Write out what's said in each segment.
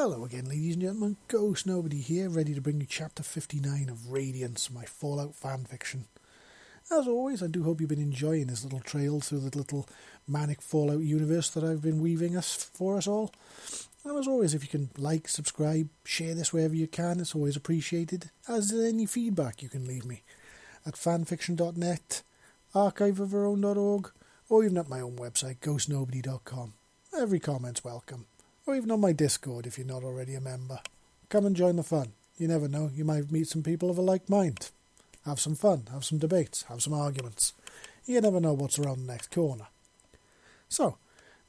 Hello again, ladies and gentlemen. Ghost Nobody here, ready to bring you chapter 59 of Radiance, my Fallout fanfiction. As always, I do hope you've been enjoying this little trail through the little manic Fallout universe that I've been weaving us for us all. And as always, if you can like, subscribe, share this wherever you can, it's always appreciated. As is any feedback you can leave me at fanfiction.net, archiveofourown.org, or even at my own website, ghostnobody.com. Every comment's welcome or even on my Discord if you're not already a member. Come and join the fun. You never know, you might meet some people of a like mind. Have some fun, have some debates, have some arguments. You never know what's around the next corner. So,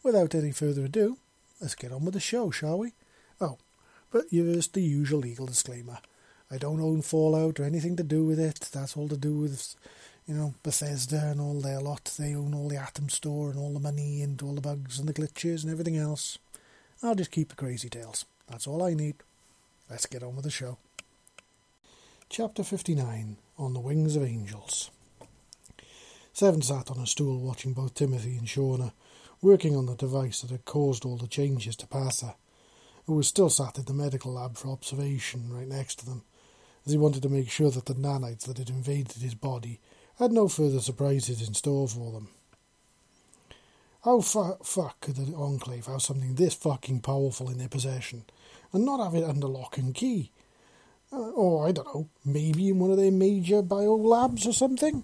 without any further ado, let's get on with the show, shall we? Oh, but here's the usual legal disclaimer. I don't own Fallout or anything to do with it. That's all to do with, you know, Bethesda and all their lot. They own all the Atom Store and all the money and all the bugs and the glitches and everything else. I'll just keep the crazy tales. That's all I need. Let's get on with the show. Chapter 59 On the Wings of Angels. Seven sat on a stool watching both Timothy and Shauna working on the device that had caused all the changes to Passa, who was still sat in the medical lab for observation right next to them, as he wanted to make sure that the nanites that had invaded his body had no further surprises in store for them. How fu- fuck could the Enclave have something this fucking powerful in their possession and not have it under lock and key? Uh, or, I don't know, maybe in one of their major bio labs or something?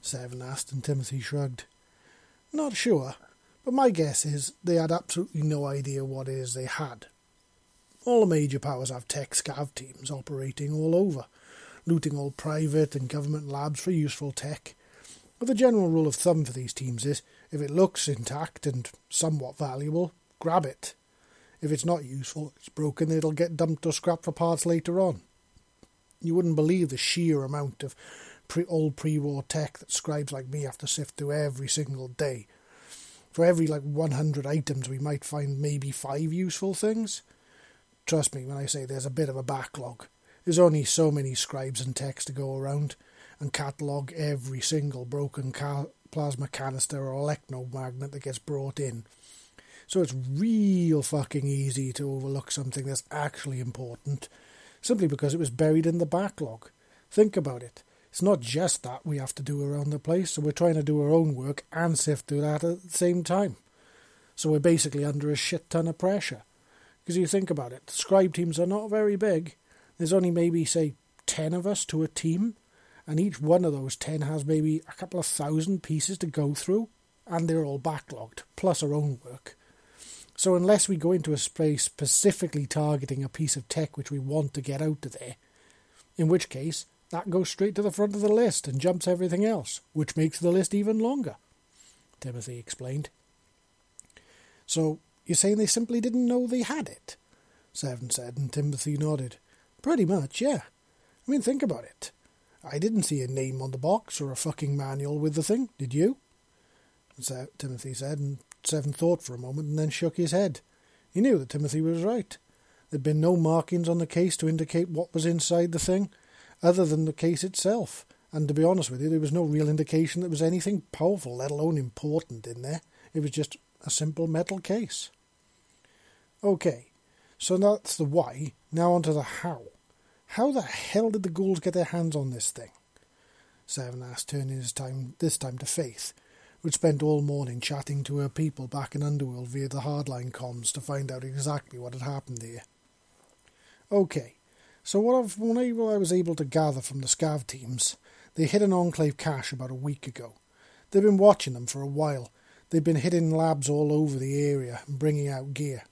Seven asked, and Timothy shrugged. Not sure, but my guess is they had absolutely no idea what it is they had. All the major powers have tech scav teams operating all over, looting all private and government labs for useful tech. But the general rule of thumb for these teams is if it looks intact and somewhat valuable, grab it. If it's not useful, it's broken, it'll get dumped or scrapped for parts later on. You wouldn't believe the sheer amount of pre- old pre-war tech that scribes like me have to sift through every single day. For every like 100 items, we might find maybe five useful things. Trust me when I say there's a bit of a backlog. There's only so many scribes and techs to go around, and catalogue every single broken car plasma canister or electromagnet that gets brought in. So it's real fucking easy to overlook something that's actually important simply because it was buried in the backlog. Think about it. It's not just that we have to do around the place, so we're trying to do our own work and sift through that at the same time. So we're basically under a shit ton of pressure. Because you think about it, scribe teams are not very big. There's only maybe, say, 10 of us to a team and each one of those 10 has maybe a couple of thousand pieces to go through, and they're all backlogged, plus our own work. So, unless we go into a space specifically targeting a piece of tech which we want to get out of there, in which case that goes straight to the front of the list and jumps everything else, which makes the list even longer, Timothy explained. So, you're saying they simply didn't know they had it? Seven said, and Timothy nodded. Pretty much, yeah. I mean, think about it. I didn't see a name on the box or a fucking manual with the thing, did you? So, Timothy said, and Seven thought for a moment and then shook his head. He knew that Timothy was right. There'd been no markings on the case to indicate what was inside the thing, other than the case itself, and to be honest with you, there was no real indication that was anything powerful, let alone important, in there. It was just a simple metal case. Okay, so that's the why. Now on to the how. How the hell did the ghouls get their hands on this thing? Seven asked, turning his time this time to Faith, who'd spent all morning chatting to her people back in Underworld via the hardline comms to find out exactly what had happened here. Okay, so what I've, what I was able to gather from the scav teams, they hit an Enclave cache about a week ago. They've been watching them for a while. They've been hitting labs all over the area and bringing out gear.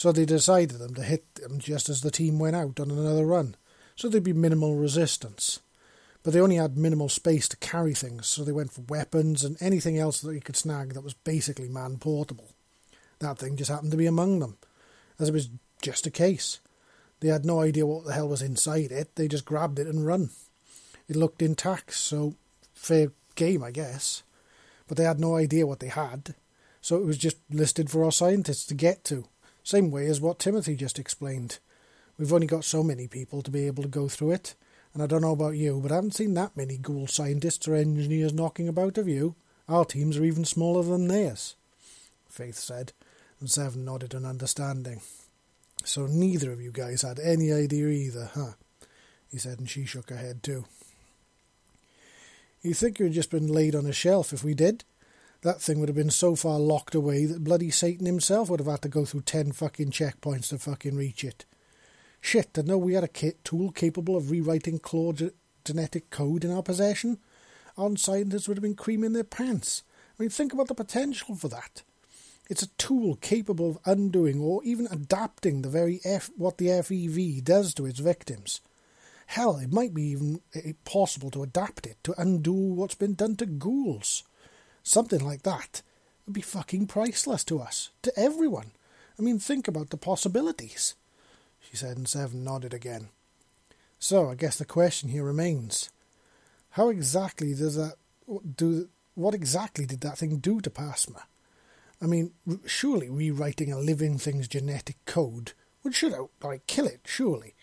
So they decided them to hit them just as the team went out on another run, so there'd be minimal resistance. But they only had minimal space to carry things, so they went for weapons and anything else that they could snag that was basically man portable. That thing just happened to be among them, as it was just a case. They had no idea what the hell was inside it, they just grabbed it and run. It looked intact, so fair game, I guess. But they had no idea what they had, so it was just listed for our scientists to get to. Same way as what Timothy just explained. We've only got so many people to be able to go through it, and I don't know about you, but I haven't seen that many ghoul scientists or engineers knocking about, have you? Our teams are even smaller than theirs, Faith said, and Seven nodded in understanding. So neither of you guys had any idea either, huh? He said, and she shook her head too. You think you'd just been laid on a shelf if we did? That thing would have been so far locked away that bloody Satan himself would have had to go through ten fucking checkpoints to fucking reach it. Shit, to know we had a kit tool capable of rewriting claw's genetic code in our possession, our scientists would have been creaming their pants. I mean, think about the potential for that. It's a tool capable of undoing or even adapting the very F, what the FEV does to its victims. Hell, it might be even eh, possible to adapt it to undo what's been done to ghouls. Something like that would be fucking priceless to us, to everyone. I mean, think about the possibilities, she said, and Seven nodded again. So, I guess the question here remains how exactly does that do? What exactly did that thing do to Passa? I mean, surely rewriting a living thing's genetic code would should outright kill it, surely,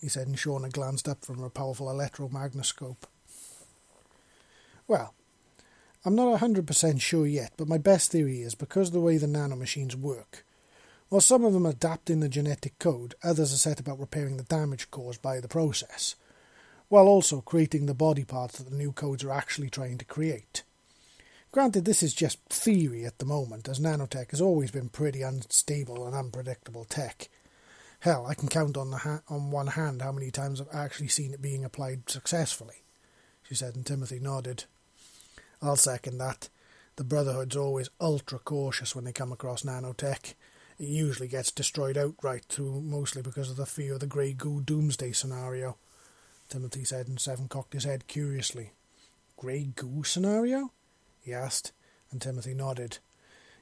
he said, and Shauna glanced up from her powerful electron microscope. Well, I'm not 100% sure yet, but my best theory is because the way the nanomachines work. While some of them adapt in the genetic code, others are set about repairing the damage caused by the process, while also creating the body parts that the new codes are actually trying to create. Granted, this is just theory at the moment, as nanotech has always been pretty unstable and unpredictable tech. Hell, I can count on, the ha- on one hand how many times I've actually seen it being applied successfully, she said, and Timothy nodded. I'll second that. The Brotherhood's always ultra cautious when they come across nanotech. It usually gets destroyed outright, too, mostly because of the fear of the Grey Goo doomsday scenario, Timothy said, and Seven cocked his head curiously. Grey Goo scenario? he asked, and Timothy nodded.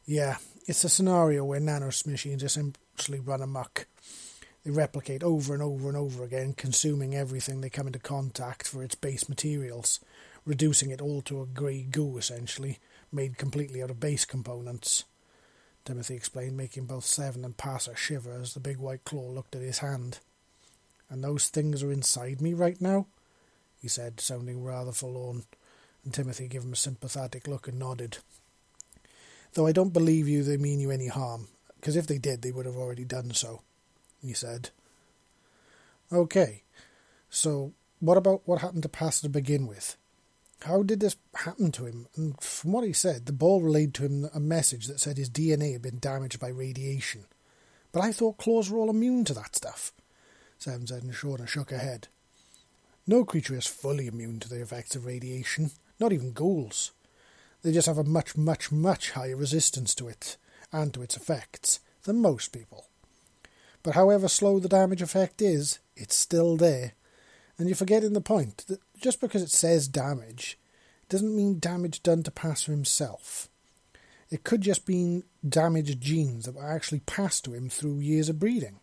Yeah, it's a scenario where nanomachines essentially run amok. They replicate over and over and over again, consuming everything they come into contact for its base materials, reducing it all to a grey goo, essentially, made completely out of base components. Timothy explained, making both Seven and Passa shiver as the big white claw looked at his hand. And those things are inside me right now? he said, sounding rather forlorn and Timothy gave him a sympathetic look and nodded. Though I don't believe you they mean you any harm, because if they did, they would have already done so, he said. Okay, so what about what happened to Passa to begin with? How did this happen to him? And from what he said, the ball relayed to him a message that said his DNA had been damaged by radiation. But I thought claws were all immune to that stuff. Seven said, and Shauna shook her head. No creature is fully immune to the effects of radiation not even ghouls. They just have a much, much, much higher resistance to it and to its effects than most people. But however slow the damage effect is, it's still there. And you're forgetting the point that just because it says damage doesn't mean damage done to Passa himself. It could just mean damaged genes that were actually passed to him through years of breeding.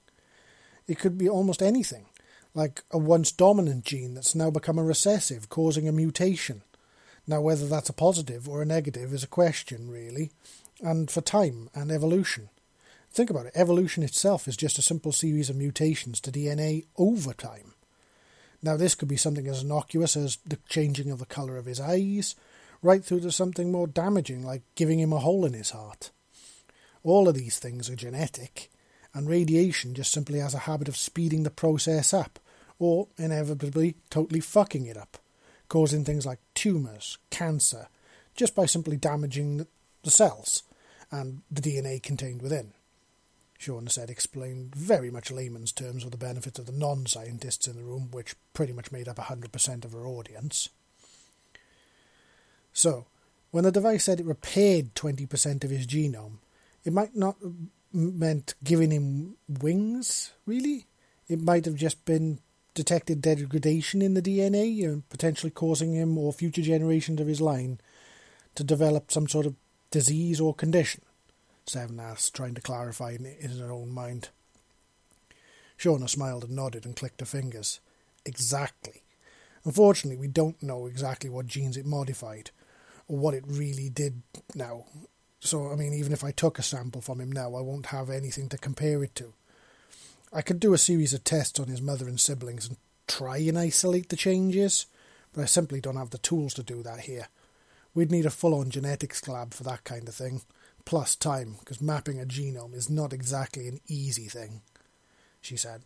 It could be almost anything, like a once dominant gene that's now become a recessive, causing a mutation now, whether that's a positive or a negative is a question, really, and for time and evolution. Think about it evolution itself is just a simple series of mutations to DNA over time. Now, this could be something as innocuous as the changing of the colour of his eyes, right through to something more damaging like giving him a hole in his heart. All of these things are genetic, and radiation just simply has a habit of speeding the process up, or inevitably totally fucking it up causing things like tumours, cancer, just by simply damaging the cells and the DNA contained within. Shauna said, explained very much layman's terms for the benefit of the non scientists in the room, which pretty much made up 100% of her audience. So, when the device said it repaired 20% of his genome, it might not have meant giving him wings, really. It might have just been detected degradation in the DNA, potentially causing him or future generations of his line to develop some sort of disease or condition? Seven asked, trying to clarify in, in her own mind. Shauna smiled and nodded and clicked her fingers. Exactly. Unfortunately, we don't know exactly what genes it modified, or what it really did now. So, I mean, even if I took a sample from him now, I won't have anything to compare it to. I could do a series of tests on his mother and siblings and try and isolate the changes, but I simply don't have the tools to do that here. We'd need a full on genetics lab for that kind of thing, plus time, because mapping a genome is not exactly an easy thing. she said.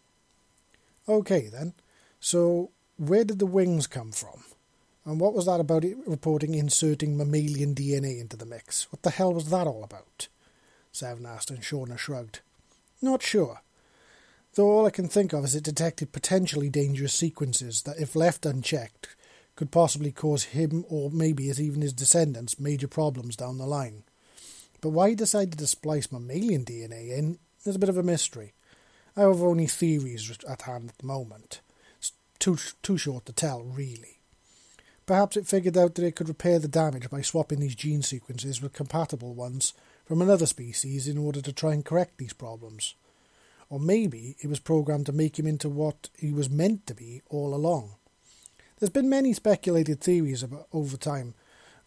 Okay, then. So, where did the wings come from? And what was that about it reporting inserting mammalian DNA into the mix? What the hell was that all about? Seven asked, and Shauna shrugged. Not sure. Though all I can think of is it detected potentially dangerous sequences that, if left unchecked, could possibly cause him or maybe even his descendants major problems down the line. But why he decided to splice mammalian DNA in is a bit of a mystery. I have only theories at hand at the moment. It's too, too short to tell, really. Perhaps it figured out that it could repair the damage by swapping these gene sequences with compatible ones from another species in order to try and correct these problems. Or maybe it was programmed to make him into what he was meant to be all along. There's been many speculated theories about, over time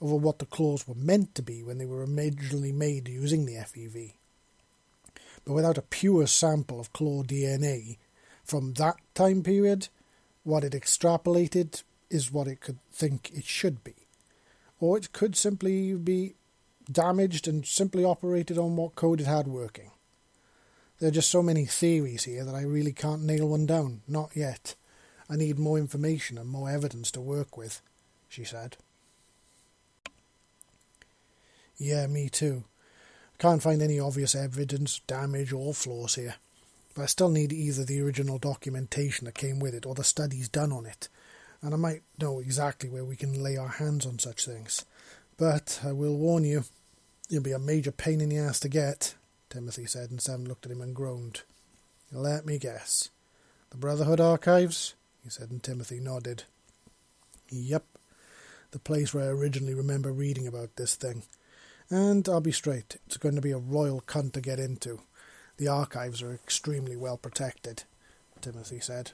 over what the claws were meant to be when they were originally made using the FEV. But without a pure sample of claw DNA from that time period, what it extrapolated is what it could think it should be. Or it could simply be damaged and simply operated on what code it had working. There are just so many theories here that I really can't nail one down, not yet. I need more information and more evidence to work with, she said. Yeah, me too. I can't find any obvious evidence, damage, or flaws here. But I still need either the original documentation that came with it or the studies done on it and I might know exactly where we can lay our hands on such things. But I will warn you, it'll be a major pain in the ass to get, Timothy said, and Sam looked at him and groaned. Let me guess. The Brotherhood Archives? he said, and Timothy nodded. Yep, the place where I originally remember reading about this thing. And I'll be straight, it's going to be a royal cunt to get into. The archives are extremely well protected, Timothy said.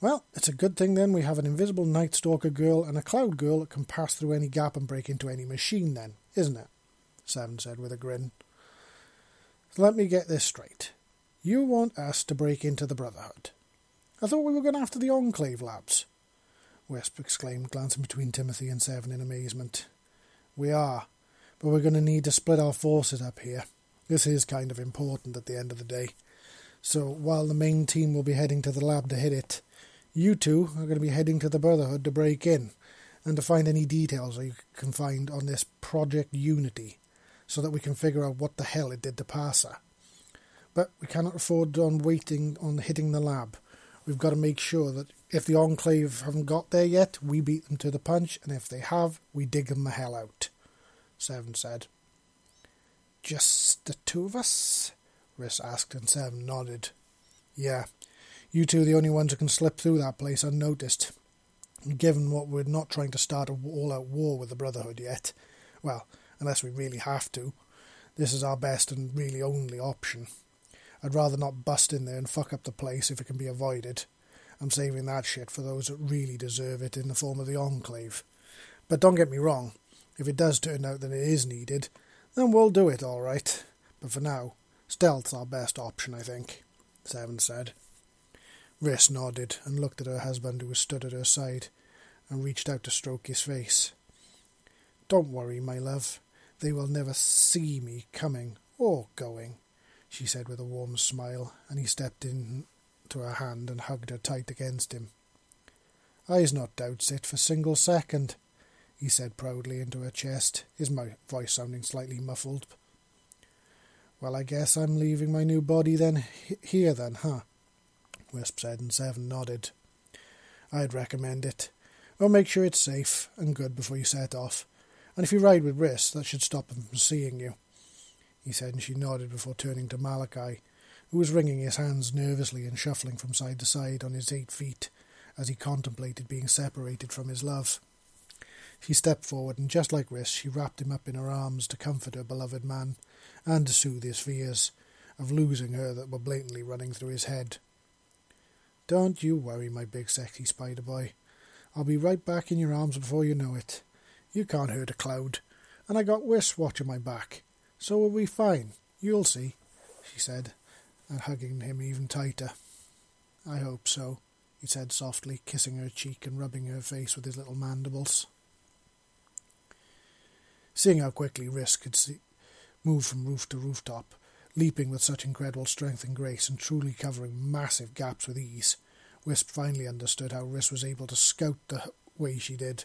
Well, it's a good thing then we have an invisible Night Stalker girl and a Cloud girl that can pass through any gap and break into any machine then, isn't it? Seven said with a grin. So let me get this straight. You want us to break into the Brotherhood. I thought we were going after the Enclave labs. Wisp exclaimed, glancing between Timothy and Seven in amazement. We are, but we're going to need to split our forces up here. This is kind of important at the end of the day. So while the main team will be heading to the lab to hit it, you two are going to be heading to the Brotherhood to break in and to find any details you can find on this Project Unity so that we can figure out what the hell it did to Passa. But we cannot afford on waiting on hitting the lab. We've got to make sure that if the Enclave haven't got there yet, we beat them to the punch, and if they have, we dig them the hell out. Seven said. Just the two of us? Riss asked, and Seven nodded. Yeah, you two are the only ones who can slip through that place unnoticed. given what we're not trying to start a all-out war with the Brotherhood yet, well, unless we really have to, this is our best and really only option. I'd rather not bust in there and fuck up the place if it can be avoided. I'm saving that shit for those that really deserve it in the form of the Enclave. But don't get me wrong, if it does turn out that it is needed, then we'll do it all right. But for now, stealth's our best option, I think, Seven said. Riss nodded and looked at her husband, who stood at her side, and reached out to stroke his face. Don't worry, my love. They will never see me coming or going, she said with a warm smile, and he stepped in to her hand and hugged her tight against him. I's not doubts it for a single second, he said proudly into her chest, his voice sounding slightly muffled. Well, I guess I'm leaving my new body then here then, huh? Wisp said, and Seven nodded. I'd recommend it. Or make sure it's safe and good before you set off. And if you ride with Riss, that should stop him from seeing you, he said, and she nodded before turning to Malachi, who was wringing his hands nervously and shuffling from side to side on his eight feet as he contemplated being separated from his love. She stepped forward, and just like Riss, she wrapped him up in her arms to comfort her beloved man, and to soothe his fears of losing her that were blatantly running through his head. Don't you worry, my big sexy spider boy. I'll be right back in your arms before you know it. You can't hurt a cloud, and I got Wisp watching my back, so we'll be fine. You'll see, she said, and hugging him even tighter. I hope so, he said softly, kissing her cheek and rubbing her face with his little mandibles. Seeing how quickly Riss could see, move from roof to rooftop, Leaping with such incredible strength and grace, and truly covering massive gaps with ease, Wisp finally understood how Riss was able to scout the way she did.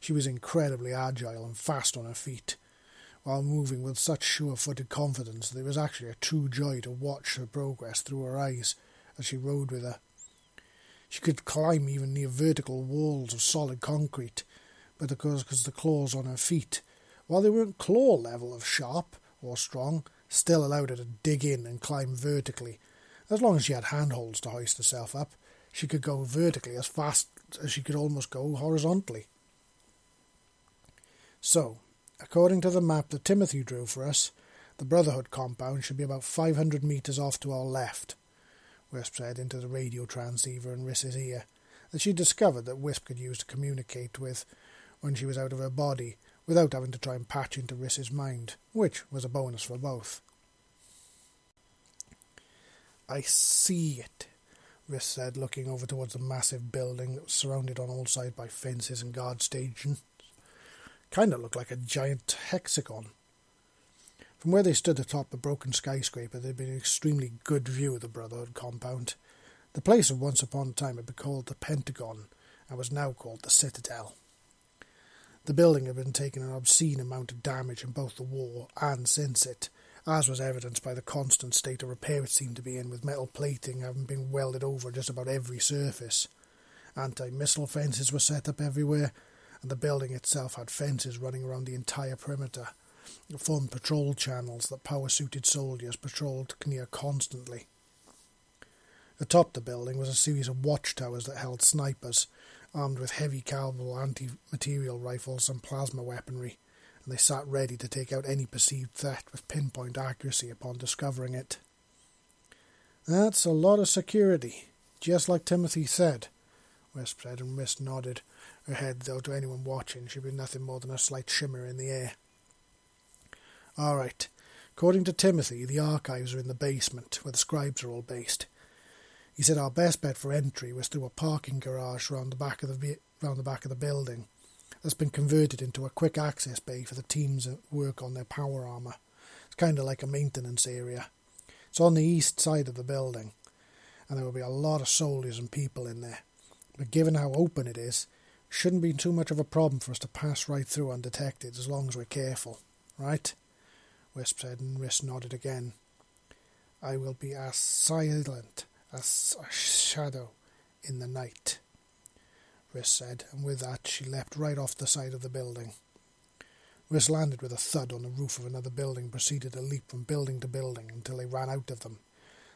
She was incredibly agile and fast on her feet, while moving with such sure footed confidence that it was actually a true joy to watch her progress through her eyes as she rode with her. She could climb even near vertical walls of solid concrete, but of course, because the claws on her feet, while they weren't claw level of sharp or strong, still allowed her to dig in and climb vertically. As long as she had handholds to hoist herself up, she could go vertically as fast as she could almost go horizontally. So, according to the map that Timothy drew for us, the Brotherhood compound should be about 500 metres off to our left, Wisp said into the radio transceiver in Riss's ear, that she discovered that Wisp could use to communicate with when she was out of her body, without having to try and patch into Riss's mind, which was a bonus for both. I see it, Riss said, looking over towards the massive building that was surrounded on all sides by fences and guard stations. Kind of looked like a giant hexagon. From where they stood atop the broken skyscraper, there had been an extremely good view of the Brotherhood compound. The place of once upon a time had been called the Pentagon, and was now called the Citadel. The building had been taking an obscene amount of damage in both the war and since it, as was evidenced by the constant state of repair it seemed to be in, with metal plating having been welded over just about every surface. Anti missile fences were set up everywhere, and the building itself had fences running around the entire perimeter, formed patrol channels that power suited soldiers patrolled near constantly. Atop the building was a series of watchtowers that held snipers, armed with heavy caliber anti material rifles and plasma weaponry, and they sat ready to take out any perceived threat with pinpoint accuracy upon discovering it. That's a lot of security, just like Timothy said, Wisp said, and Riss nodded, her head, though to anyone watching, should be nothing more than a slight shimmer in the air. All right. According to Timothy, the archives are in the basement, where the scribes are all based. He said our best bet for entry was through a parking garage round the back of the round the back of the building. That's been converted into a quick access bay for the teams that work on their power armor. It's kind of like a maintenance area. It's on the east side of the building, and there will be a lot of soldiers and people in there. But given how open it is, shouldn't be too much of a problem for us to pass right through undetected as long as we're careful, right? Wisp said, and Riss nodded again. I will be as silent as a shadow in the night, Riss said, and with that she leapt right off the side of the building. Riss landed with a thud on the roof of another building and proceeded to leap from building to building until they ran out of them.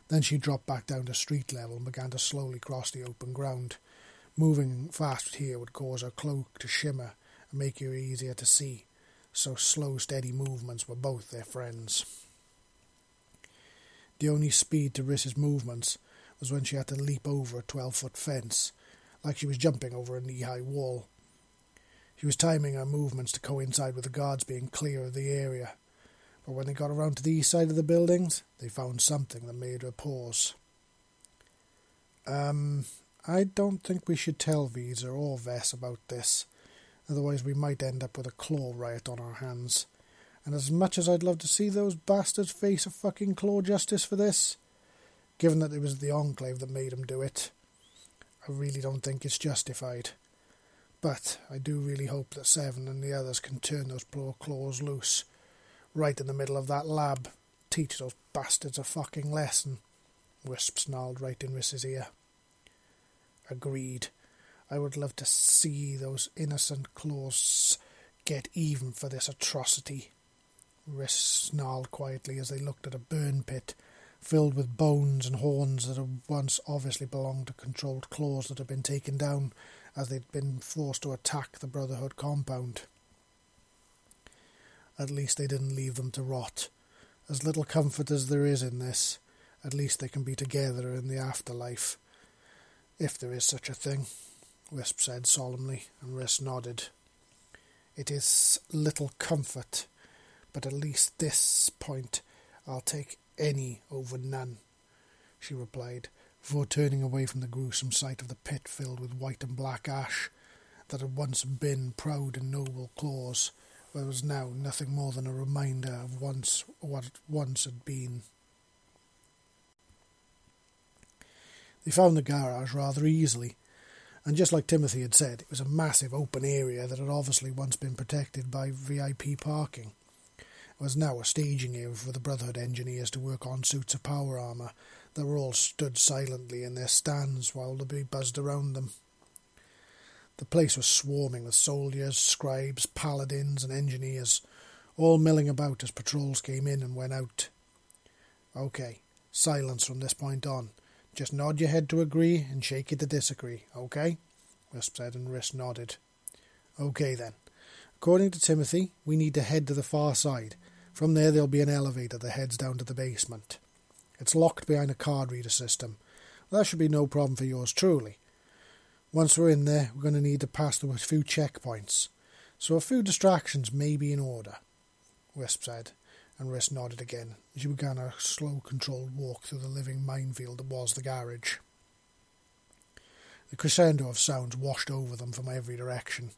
Then she dropped back down to street level and began to slowly cross the open ground. Moving fast here would cause her cloak to shimmer and make her easier to see, so slow, steady movements were both their friends. The only speed to Riss's movements was when she had to leap over a twelve foot fence, like she was jumping over a knee high wall. She was timing her movements to coincide with the guards being clear of the area, but when they got around to the east side of the buildings, they found something that made her pause. Um, I don't think we should tell Visa or Vess about this, otherwise we might end up with a claw riot on our hands. And as much as I'd love to see those bastards face a fucking claw justice for this, given that it was the Enclave that made them do it, I really don't think it's justified. But I do really hope that Seven and the others can turn those poor claws loose, right in the middle of that lab, teach those bastards a fucking lesson. Wisp snarled right in Riss's ear. Agreed. I would love to see those innocent claws get even for this atrocity. Riss snarled quietly as they looked at a burn pit filled with bones and horns that had once obviously belonged to controlled claws that had been taken down as they'd been forced to attack the Brotherhood compound. At least they didn't leave them to rot. As little comfort as there is in this, at least they can be together in the afterlife. If there is such a thing, Wisp said solemnly, and Riss nodded. It is little comfort, but at least this point I'll take any over none, she replied, before turning away from the gruesome sight of the pit filled with white and black ash that had once been proud and noble claws, but was now nothing more than a reminder of once what once had been. They found the garage rather easily, and just like Timothy had said, it was a massive open area that had obviously once been protected by VIP parking. Was now a staging area for the Brotherhood engineers to work on suits of power armour that were all stood silently in their stands while the bee buzzed around them. The place was swarming with soldiers, scribes, paladins, and engineers, all milling about as patrols came in and went out. OK, silence from this point on. Just nod your head to agree and shake it to disagree, OK? Wisp said, and Riss nodded. OK then. According to Timothy, we need to head to the far side. From there, there'll be an elevator that heads down to the basement. It's locked behind a card reader system. That should be no problem for yours truly. Once we're in there, we're going to need to pass through a few checkpoints, so a few distractions may be in order, Wisp said, and Riss nodded again as she began a slow, controlled walk through the living minefield that was the garage. The crescendo of sounds washed over them from every direction.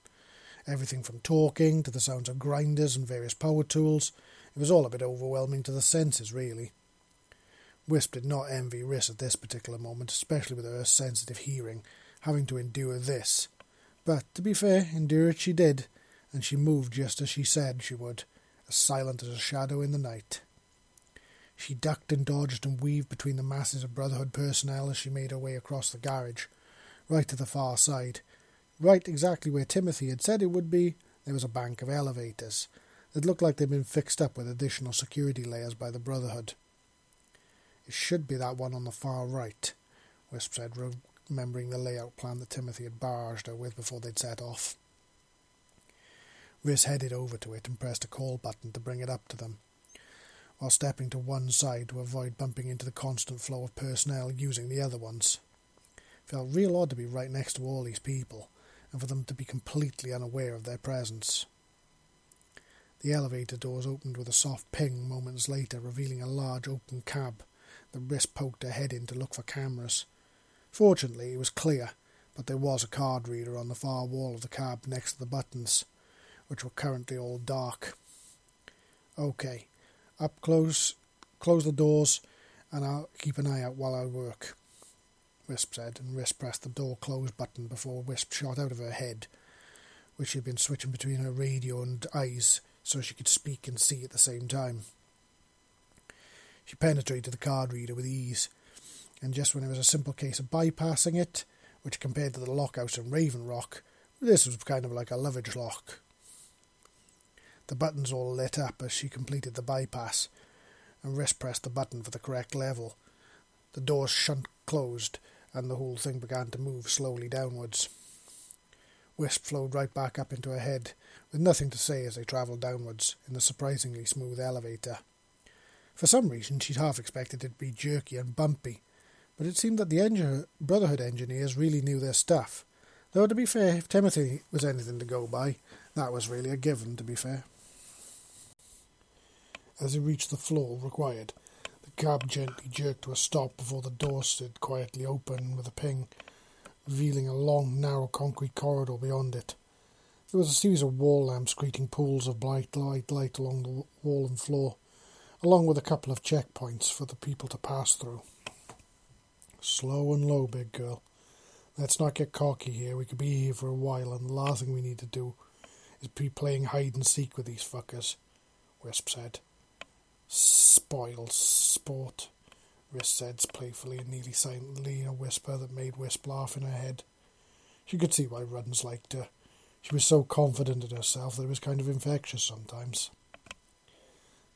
Everything from talking to the sounds of grinders and various power tools. It was all a bit overwhelming to the senses, really. Wisp did not envy Riss at this particular moment, especially with her sensitive hearing having to endure this. But, to be fair, endure it she did, and she moved just as she said she would, as silent as a shadow in the night. She ducked and dodged and weaved between the masses of Brotherhood personnel as she made her way across the garage, right to the far side. Right exactly where Timothy had said it would be, there was a bank of elevators that looked like they'd been fixed up with additional security layers by the Brotherhood. It should be that one on the far right, Wisp said, remembering the layout plan that Timothy had barged her with before they'd set off. Riss headed over to it and pressed a call button to bring it up to them, while stepping to one side to avoid bumping into the constant flow of personnel using the other ones. It felt real odd to be right next to all these people, and for them to be completely unaware of their presence. The elevator doors opened with a soft ping moments later, revealing a large open cab. The Riss poked her head in to look for cameras. Fortunately, it was clear, but there was a card reader on the far wall of the cab next to the buttons, which were currently all dark. Okay, up close, close the doors, and I'll keep an eye out while I work. Wisp said, and Riss pressed the door close button before Wisp shot out of her head, which she had been switching between her radio and eyes so she could speak and see at the same time. She penetrated the card reader with ease, and just when it was a simple case of bypassing it, which compared to the lockhouse in Raven Rock, this was kind of like a luggage lock. The buttons all lit up as she completed the bypass, and Riss pressed the button for the correct level. The doors shunt closed, and the whole thing began to move slowly downwards. Wisp flowed right back up into her head, with nothing to say as they travelled downwards in the surprisingly smooth elevator. For some reason, she'd half expected it to be jerky and bumpy, but it seemed that the Brotherhood engineers really knew their stuff. Though, to be fair, if Timothy was anything to go by, that was really a given, to be fair. As he reached the floor required, the cab gently jerked to a stop before the door stood quietly open with a ping, revealing a long, narrow concrete corridor beyond it. There was a series of wall lamps creating pools of bright light, light along the wall and floor, along with a couple of checkpoints for the people to pass through. Slow and low, big girl. Let's not get cocky here. We could be here for a while, and the last thing we need to do is be playing hide and seek with these fuckers, Wisp said. Spoil sport, Riss said playfully and nearly silently in a whisper that made Wisp laugh in her head. She could see why Ruddens liked her. She was so confident in herself that it was kind of infectious sometimes.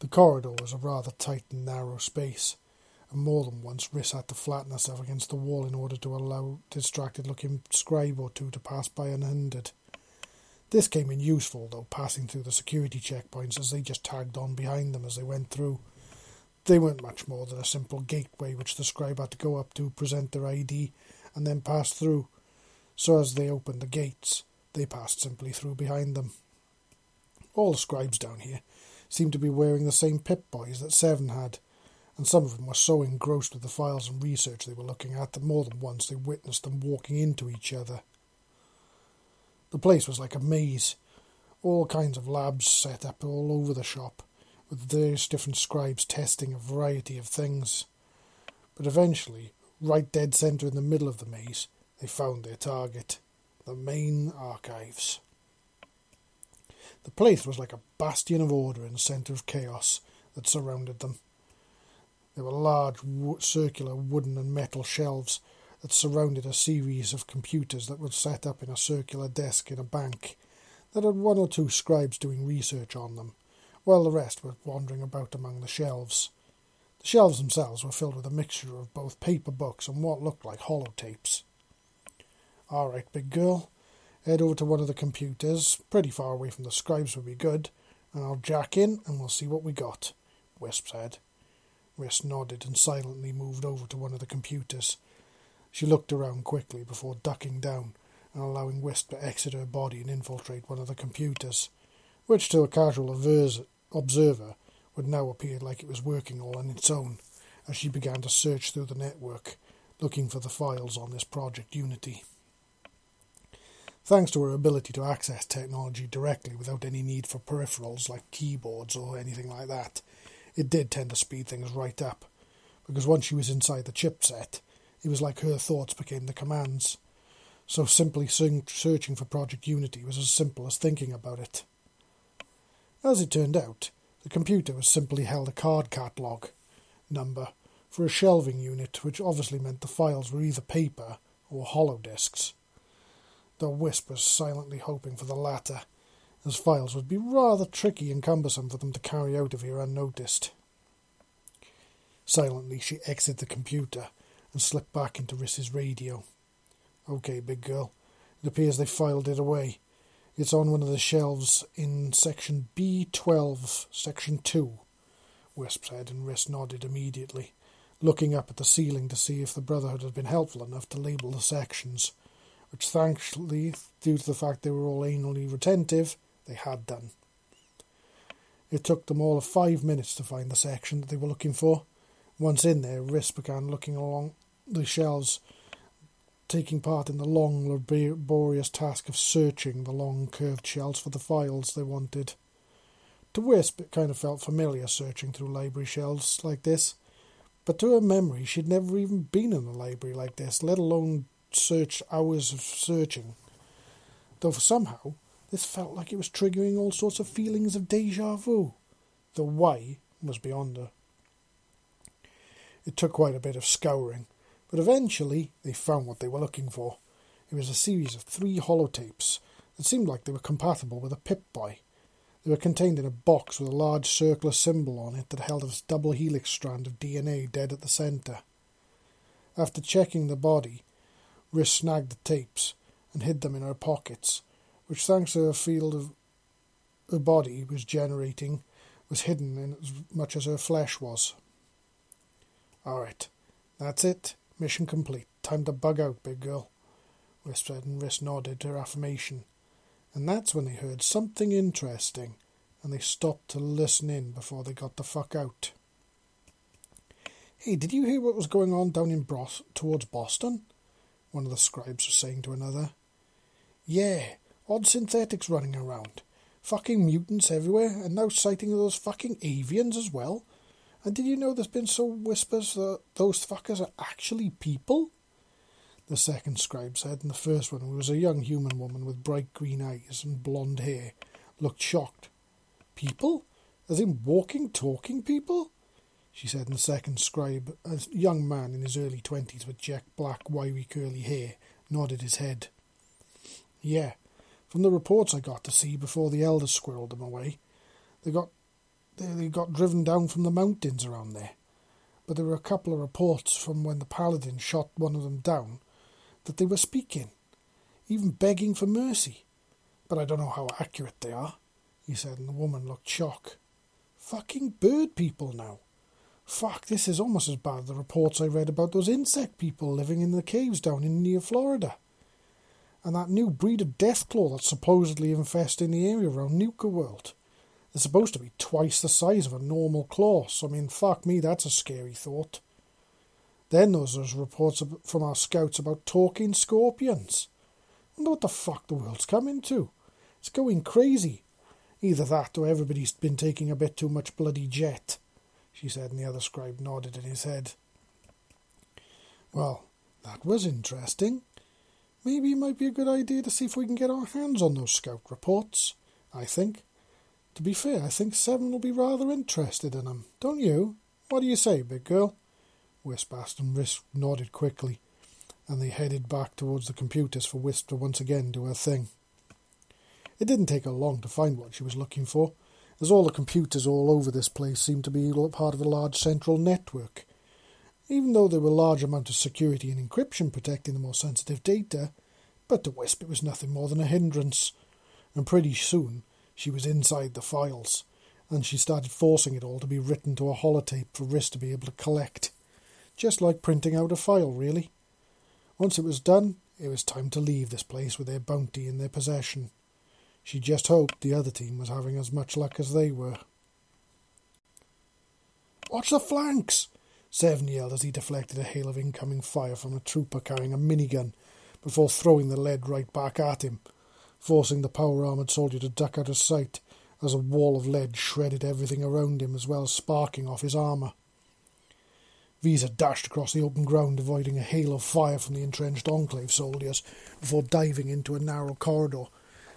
The corridor was a rather tight and narrow space, and more than once Riss had to flatten herself against the wall in order to allow distracted looking scribe or two to pass by unhindered. This came in useful, though, passing through the security checkpoints as they just tagged on behind them as they went through. They weren't much more than a simple gateway which the scribe had to go up to, present their ID, and then pass through. So as they opened the gates, they passed simply through behind them. All the scribes down here seemed to be wearing the same Pip-Boys that Seven had, and some of them were so engrossed with the files and research they were looking at that more than once they witnessed them walking into each other. The place was like a maze. all kinds of labs set up all over the shop, with various different scribes testing a variety of things. But eventually, right dead centre in the middle of the maze, they found their target the main archives. The place was like a bastion of order in the centre of chaos that surrounded them. There were large circular wooden and metal shelves that surrounded a series of computers that were set up in a circular desk in a bank that had one or two scribes doing research on them, while the rest were wandering about among the shelves. The shelves themselves were filled with a mixture of both paper books and what looked like holotapes. All right, big girl, head over to one of the computers, pretty far away from the scribes would be good, and I'll jack in and we'll see what we got, Wisp said. Riss nodded and silently moved over to one of the computers. She looked around quickly before ducking down and allowing Wisp to exit her body and infiltrate one of the computers, which to a casual observer would now appear like it was working all on its own as she began to search through the network, looking for the files on this Project Unity. Thanks to her ability to access technology directly without any need for peripherals like keyboards or anything like that, it did tend to speed things right up, because once she was inside the chipset, it was like her thoughts became the commands. So simply searching for Project Unity was as simple as thinking about it. As it turned out, the computer was simply held a card catalogue number for a shelving unit, which obviously meant the files were either paper or holodisks. Though Wisp was silently hoping for the latter, as files would be rather tricky and cumbersome for them to carry out of here unnoticed. Silently she exited the computer and slipped back into Riss's radio. Okay, big girl. It appears they filed it away. It's on one of the shelves in section B12, section 2, Wisp said, and Riss nodded immediately, looking up at the ceiling to see if the Brotherhood had been helpful enough to label the sections, which thankfully, due to the fact they were all anally retentive, they had done. It took them all of five minutes to find the section that they were looking for. Once in there, Riss began looking along the shelves taking part in the long, laborious task of searching the long, curved shelves for the files they wanted. To Wisp, it kind of felt familiar searching through library shelves like this, but to her memory, she'd never even been in a library like this, let alone searched hours of searching. Though for somehow, this felt like it was triggering all sorts of feelings of deja vu. The why was beyond her. It took quite a bit of scouring but eventually they found what they were looking for. It was a series of three holotapes that seemed like they were compatible with a Pip-Boy. They were contained in a box with a large circular symbol on it that held a double helix strand of DNA dead at the centre. After checking the body, Riss snagged the tapes and hid them in her pockets, which, thanks to her field of her body was generating, was hidden in as much as her flesh was. All right, that's it. Mission complete. Time to bug out, big girl. Wisp said, and Riss nodded her affirmation. And that's when they heard something interesting, and they stopped to listen in before they got the fuck out. Hey, did you hear what was going on down in Bros- towards Boston? One of the scribes was saying to another. Yeah, odd synthetics running around. Fucking mutants everywhere, and now sighting those fucking avians as well. And did you know there's been some whispers that those fuckers are actually people? The second scribe said, and the first one, who was a young human woman with bright green eyes and blonde hair, looked shocked. People? As in walking, talking people? She said, and the second scribe, a young man in his early twenties with jet black, wiry, curly hair, nodded his head. Yeah, from the reports I got to see before the elders squirreled them away, they got they got driven down from the mountains around there. But there were a couple of reports from when the paladin shot one of them down that they were speaking, even begging for mercy. But I don't know how accurate they are, he said, and the woman looked shocked. Fucking bird people now. Fuck, this is almost as bad as the reports I read about those insect people living in the caves down in near Florida. And that new breed of deathclaw that's supposedly infesting the area around Nuka World. They're supposed to be twice the size of a normal claw, so I mean, fuck me, that's a scary thought. Then there's those reports from our scouts about talking scorpions. I wonder what the fuck the world's coming to. It's going crazy, Either that or everybody's been taking a bit too much bloody jet, she said, and the other scribe nodded in his head. Well, that was interesting. Maybe it might be a good idea to see if we can get our hands on those scout reports, I think. To be fair, I think Seven will be rather interested in them, don't you? What do you say, big girl? Wisp asked, and Wisp nodded quickly, and they headed back towards the computers for Wisp to once again do her thing. It didn't take her long to find what she was looking for, as all the computers all over this place seemed to be part of a large central network. Even though there were large amounts of security and encryption protecting the more sensitive data, but to Wisp it was nothing more than a hindrance, and pretty soon she was inside the files, and she started forcing it all to be written to a holotape for Riss to be able to collect. Just like printing out a file, really. Once it was done, it was time to leave this place with their bounty in their possession. She just hoped the other team was having as much luck as they were. Watch the flanks! Seven yelled as he deflected a hail of incoming fire from a trooper carrying a minigun before throwing the lead right back at him, forcing the power armoured soldier to duck out of sight as a wall of lead shredded everything around him as well as sparking off his armour. Visa dashed across the open ground, avoiding a hail of fire from the entrenched Enclave soldiers before diving into a narrow corridor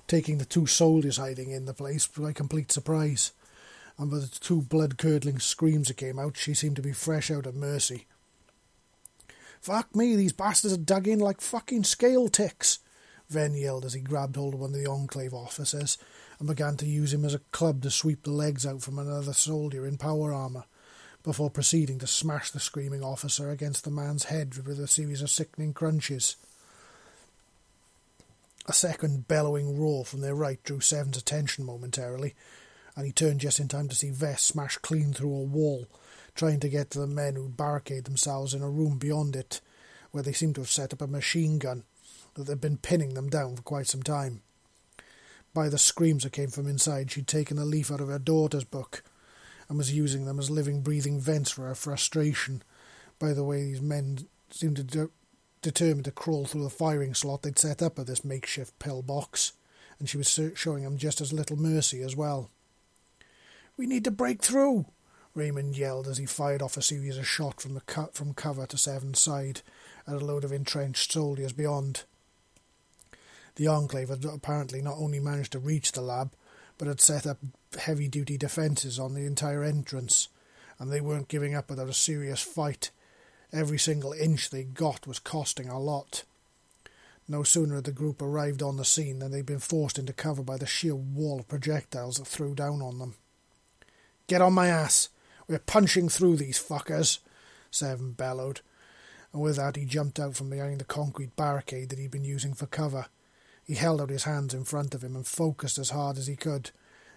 taking the two soldiers hiding in the place by complete surprise. And with the two blood curdling screams that came out, she seemed to be fresh out of mercy. Fuck me, these bastards are dug in like fucking scale ticks, Ven yelled as he grabbed hold of one of the Enclave officers and began to use him as a club to sweep the legs out from another soldier in power armour, before proceeding to smash the screaming officer against the man's head with a series of sickening crunches. A second bellowing roar from their right drew Seven's attention momentarily, and he turned just in time to see Vess smash clean through a wall, trying to get to the men who barricade themselves in a room beyond it, where they seemed to have set up a machine gun that had been pinning them down for quite some time. By the screams that came from inside, she'd taken a leaf out of her daughter's book and was using them as living, breathing vents for her frustration. By the way, these men seemed to do- determined to crawl through the firing slot they'd set up at this makeshift pillbox, and she was showing them just as little mercy as well. We need to break through, Raymond yelled as he fired off a series of shots from, the co- from cover to Seven's side at a load of entrenched soldiers beyond. The Enclave had apparently not only managed to reach the lab, but had set up heavy duty defences on the entire entrance, and they weren't giving up without a serious fight Every single inch they got was costing a lot. No sooner had the group arrived on the scene than they'd been forced into cover by the sheer wall of projectiles that threw down on them. Get on my ass! We're punching through these fuckers! Seven bellowed, and with that he jumped out from behind the concrete barricade that he'd been using for cover. He held out his hands in front of him and focused as hard as he could.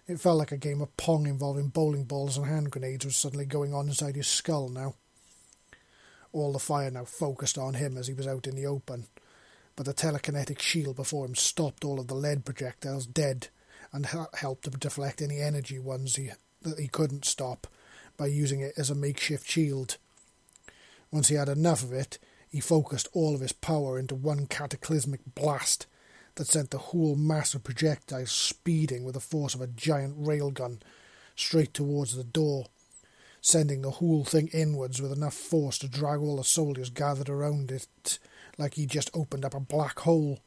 It felt like a game of pong involving bowling balls and hand grenades was suddenly going on inside his skull now all the fire now focused on him as he was out in the open. But the telekinetic shield before him stopped all of the lead projectiles dead and helped to deflect any energy ones he, that he couldn't stop by using it as a makeshift shield. Once he had enough of it, he focused all of his power into one cataclysmic blast that sent the whole mass of projectiles speeding with the force of a giant railgun straight towards the door sending the whole thing inwards with enough force to drag all the soldiers gathered around it like he just opened up a black hole.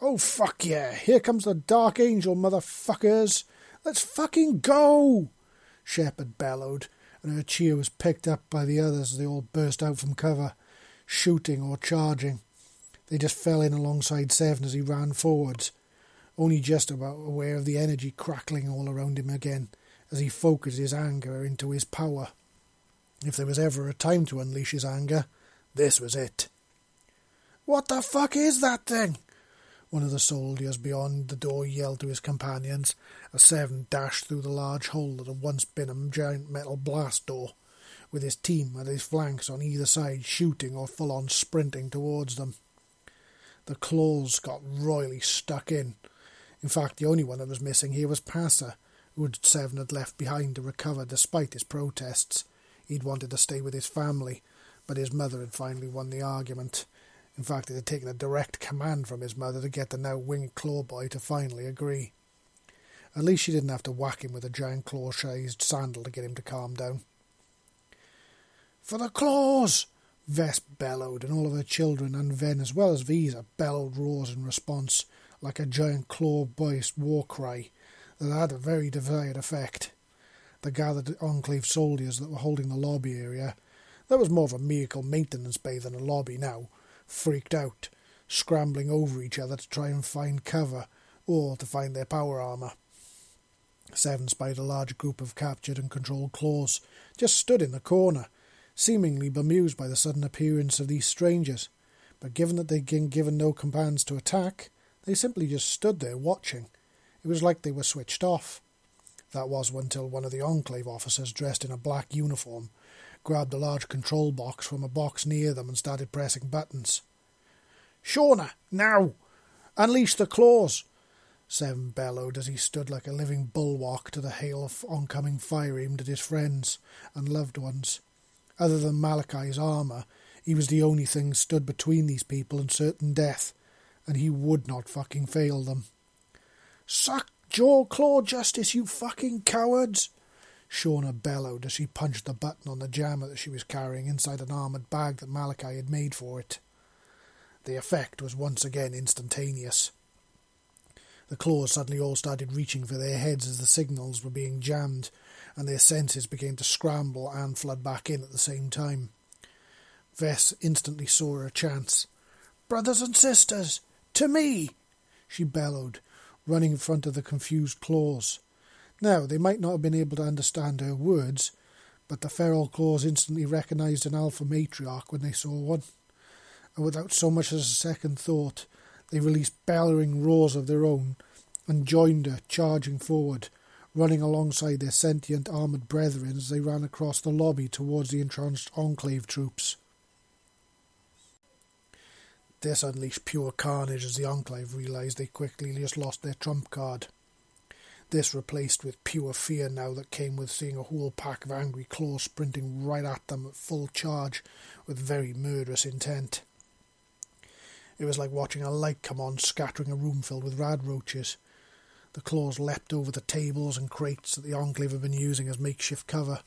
Oh, fuck yeah! Here comes the Dark Angel, motherfuckers! Let's fucking go! Shepard bellowed, and her cheer was picked up by the others as they all burst out from cover, shooting or charging. They just fell in alongside Seven as he ran forwards, only just about aware of the energy crackling all around him again as he focused his anger into his power. If there was ever a time to unleash his anger, this was it. What the fuck is that thing? One of the soldiers beyond the door yelled to his companions as Seven dashed through the large hole that had once been a giant metal blast door, with his team at his flanks on either side shooting or full on sprinting towards them. The claws got royally stuck in. In fact, the only one that was missing here was Passa, Wood Seven had left behind to recover despite his protests. He'd wanted to stay with his family, but his mother had finally won the argument. In fact, it had taken a direct command from his mother to get the now winged claw boy to finally agree. At least she didn't have to whack him with a giant claw-sized sandal to get him to calm down. For the claws! Vess bellowed, and all of her children and Ven, as well as Visa, bellowed roars in response, like a giant claw-voiced war cry that had a very desired effect. The gathered Enclave soldiers that were holding the lobby area, that was more of a vehicle maintenance bay than a lobby now, freaked out, scrambling over each other to try and find cover or to find their power armour. Seven spied a large group of captured and controlled claws, just stood in the corner, seemingly bemused by the sudden appearance of these strangers. But given that they'd been given no commands to attack, they simply just stood there watching. It was like they were switched off. That was until one of the Enclave officers, dressed in a black uniform, grabbed a large control box from a box near them and started pressing buttons. Shauna, now! Unleash the claws! Seven bellowed as he stood like a living bulwark to the hail of oncoming fire aimed at his friends and loved ones. Other than Malachi's armour, he was the only thing stood between these people and certain death, and he would not fucking fail them. Suck jaw claw justice, you fucking cowards! Shauna bellowed as she punched the button on the jammer that she was carrying inside an armoured bag that Malachi had made for it. The effect was once again instantaneous. The claws suddenly all started reaching for their heads as the signals were being jammed, and their senses began to scramble and flood back in at the same time. Vess instantly saw her chance. Brothers and sisters, to me! she bellowed, running in front of the confused claws. Now, they might not have been able to understand her words, but the feral claws instantly recognized an alpha matriarch when they saw one, and without so much as a second thought, they released bellowing roars of their own and joined her, charging forward, running alongside their sentient armoured brethren as they ran across the lobby towards the entranced Enclave troops. This unleashed pure carnage as the Enclave realised they quickly just lost their trump card. This replaced with pure fear now that came with seeing a whole pack of angry claws sprinting right at them at full charge with very murderous intent. It was like watching a light come on, scattering a room filled with radroaches. The claws leapt over the tables and crates that the Enclave had been using as makeshift cover.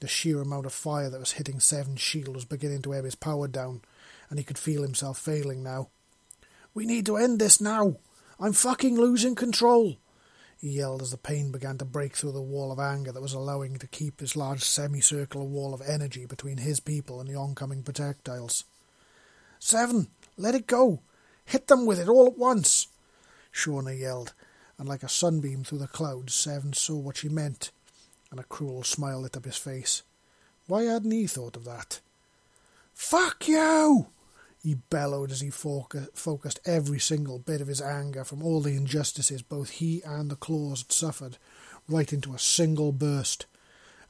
The sheer amount of fire that was hitting Seven's shield was beginning to ebb his power down, and he could feel himself failing now. We need to end this now! I'm fucking losing control! He yelled as the pain began to break through the wall of anger that was allowing to keep this large semicircular wall of energy between his people and the oncoming projectiles. Seven! Let it go! Hit them with it all at once! Shauna yelled, and like a sunbeam through the clouds, Seven saw what she meant, and a cruel smile lit up his face. Why hadn't he thought of that? Fuck you! He bellowed as he focused every single bit of his anger from all the injustices both he and the claws had suffered right into a single burst,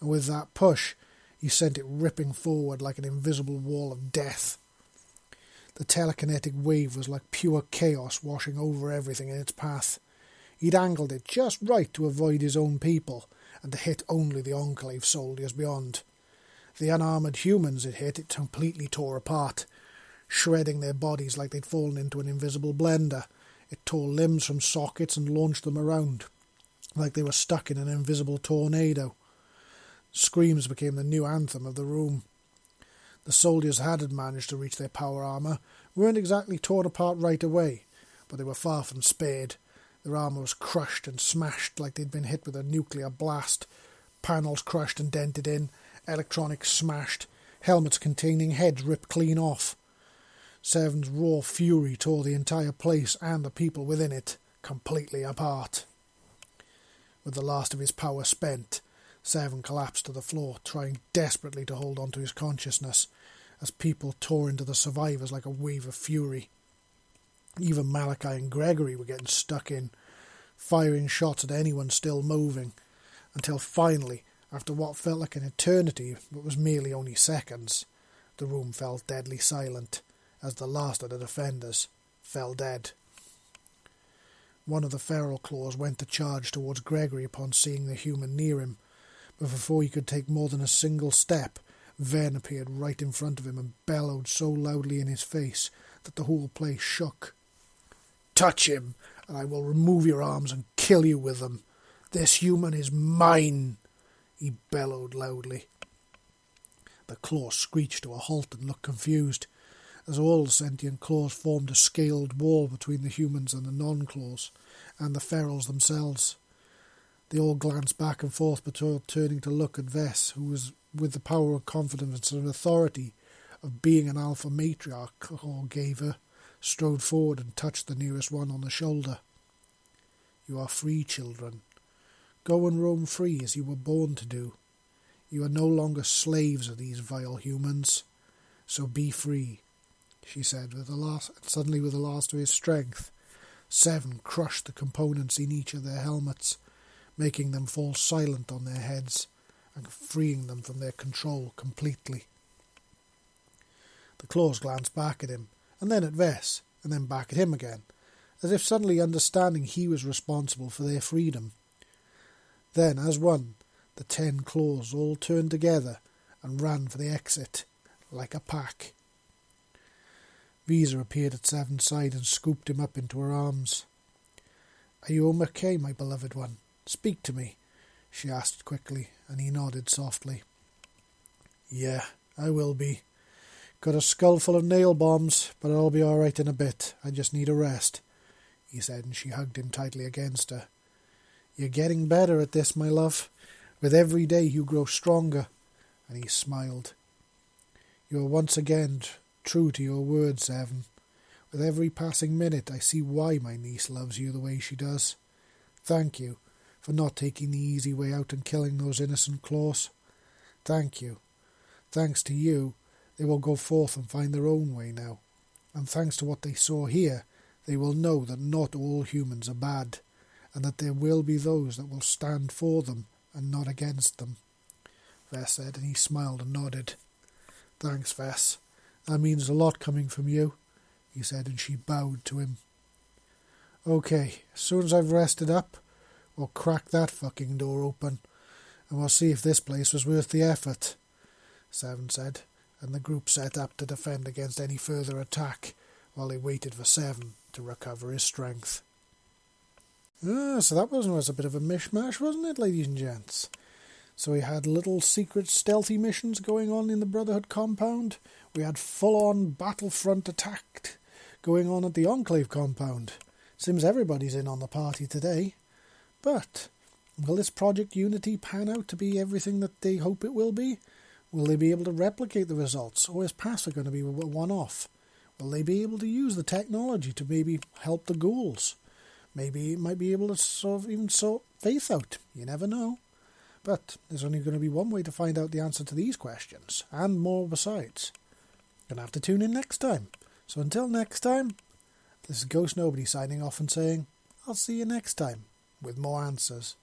and with that push he sent it ripping forward like an invisible wall of death. The telekinetic wave was like pure chaos washing over everything in its path. He'd angled it just right to avoid his own people and to hit only the Enclave soldiers beyond. The unarmored humans it hit, it completely tore apart, shredding their bodies like they'd fallen into an invisible blender. It tore limbs from sockets and launched them around, like they were stuck in an invisible tornado. Screams became the new anthem of the room. The soldiers had managed to reach their power armour, weren't exactly torn apart right away, but they were far from spared. Their armour was crushed and smashed like they'd been hit with a nuclear blast, panels crushed and dented in, electronics smashed, helmets containing heads ripped clean off. Seven's raw fury tore the entire place and the people within it completely apart. With the last of his power spent, Seven collapsed to the floor, trying desperately to hold on to his consciousness as people tore into the survivors like a wave of fury. Even Malachi and Gregory were getting stuck in, firing shots at anyone still moving, until finally, after what felt like an eternity but was merely only seconds, the room fell deadly silent as the last of the defenders fell dead. One of the feral claws went to charge towards Gregory upon seeing the human near him, but before he could take more than a single step, Ven appeared right in front of him and bellowed so loudly in his face that the whole place shook. Touch him, and I will remove your arms and kill you with them, This human is mine, he bellowed loudly. The claw screeched to a halt and looked confused, as all the sentient claws formed a scaled wall between the humans and the non-claws, and the ferals themselves. They all glanced back and forth before turning to look at Vess, who was, with the power of confidence and authority of being an alpha matriarch, or gave her, strode forward and touched the nearest one on the shoulder. You are free, children. Go and roam free as you were born to do. You are no longer slaves of these vile humans. So be free, she said, with the last, suddenly with the last of his strength. Seven crushed the components in each of their helmets, making them fall silent on their heads and freeing them from their control completely. The claws glanced back at him, and then at Vess, and then back at him again, as if suddenly understanding he was responsible for their freedom. Then, as one, the ten claws all turned together and ran for the exit, like a pack. Visa appeared at Seven's side and scooped him up into her arms. Are you okay, my beloved one? Speak to me, she asked quickly, and he nodded softly. Yeah, I will be. Got a skull full of nail bombs, but I'll be all right in a bit. I just need a rest, he said, and she hugged him tightly against her. You're getting better at this, my love. With every day you grow stronger. And he smiled. You are once again true to your word, Seven. With every passing minute I see why my niece loves you the way she does. Thank you for not taking the easy way out and killing those innocent claws. Thank you. Thanks to you, they will go forth and find their own way now. And thanks to what they saw here, they will know that not all humans are bad and that there will be those that will stand for them and not against them. Vess said, and he smiled and nodded. Thanks, Vess. That means a lot coming from you, he said, and she bowed to him. Okay, as soon as I've rested up, we'll crack that fucking door open, and we'll see if this place was worth the effort, Seven said, and the group set up to defend against any further attack while he waited for Seven to recover his strength. Ah, so that was, was a bit of a mishmash, wasn't it, ladies and gents? So we had little secret stealthy missions going on in the Brotherhood compound. We had full-on battlefront attack going on at the Enclave compound. Seems everybody's in on the party today. But will this Project Unity pan out to be everything that they hope it will be? Will they be able to replicate the results, or is Passa going to be a one-off? Will they be able to use the technology to maybe help the ghouls? Maybe it might be able to sort of even sort faith out. You never know. But there's only going to be one way to find out the answer to these questions, and more besides. Gonna have to tune in next time. So until next time, this is Ghost Nobody signing off and saying, I'll see you next time with more answers.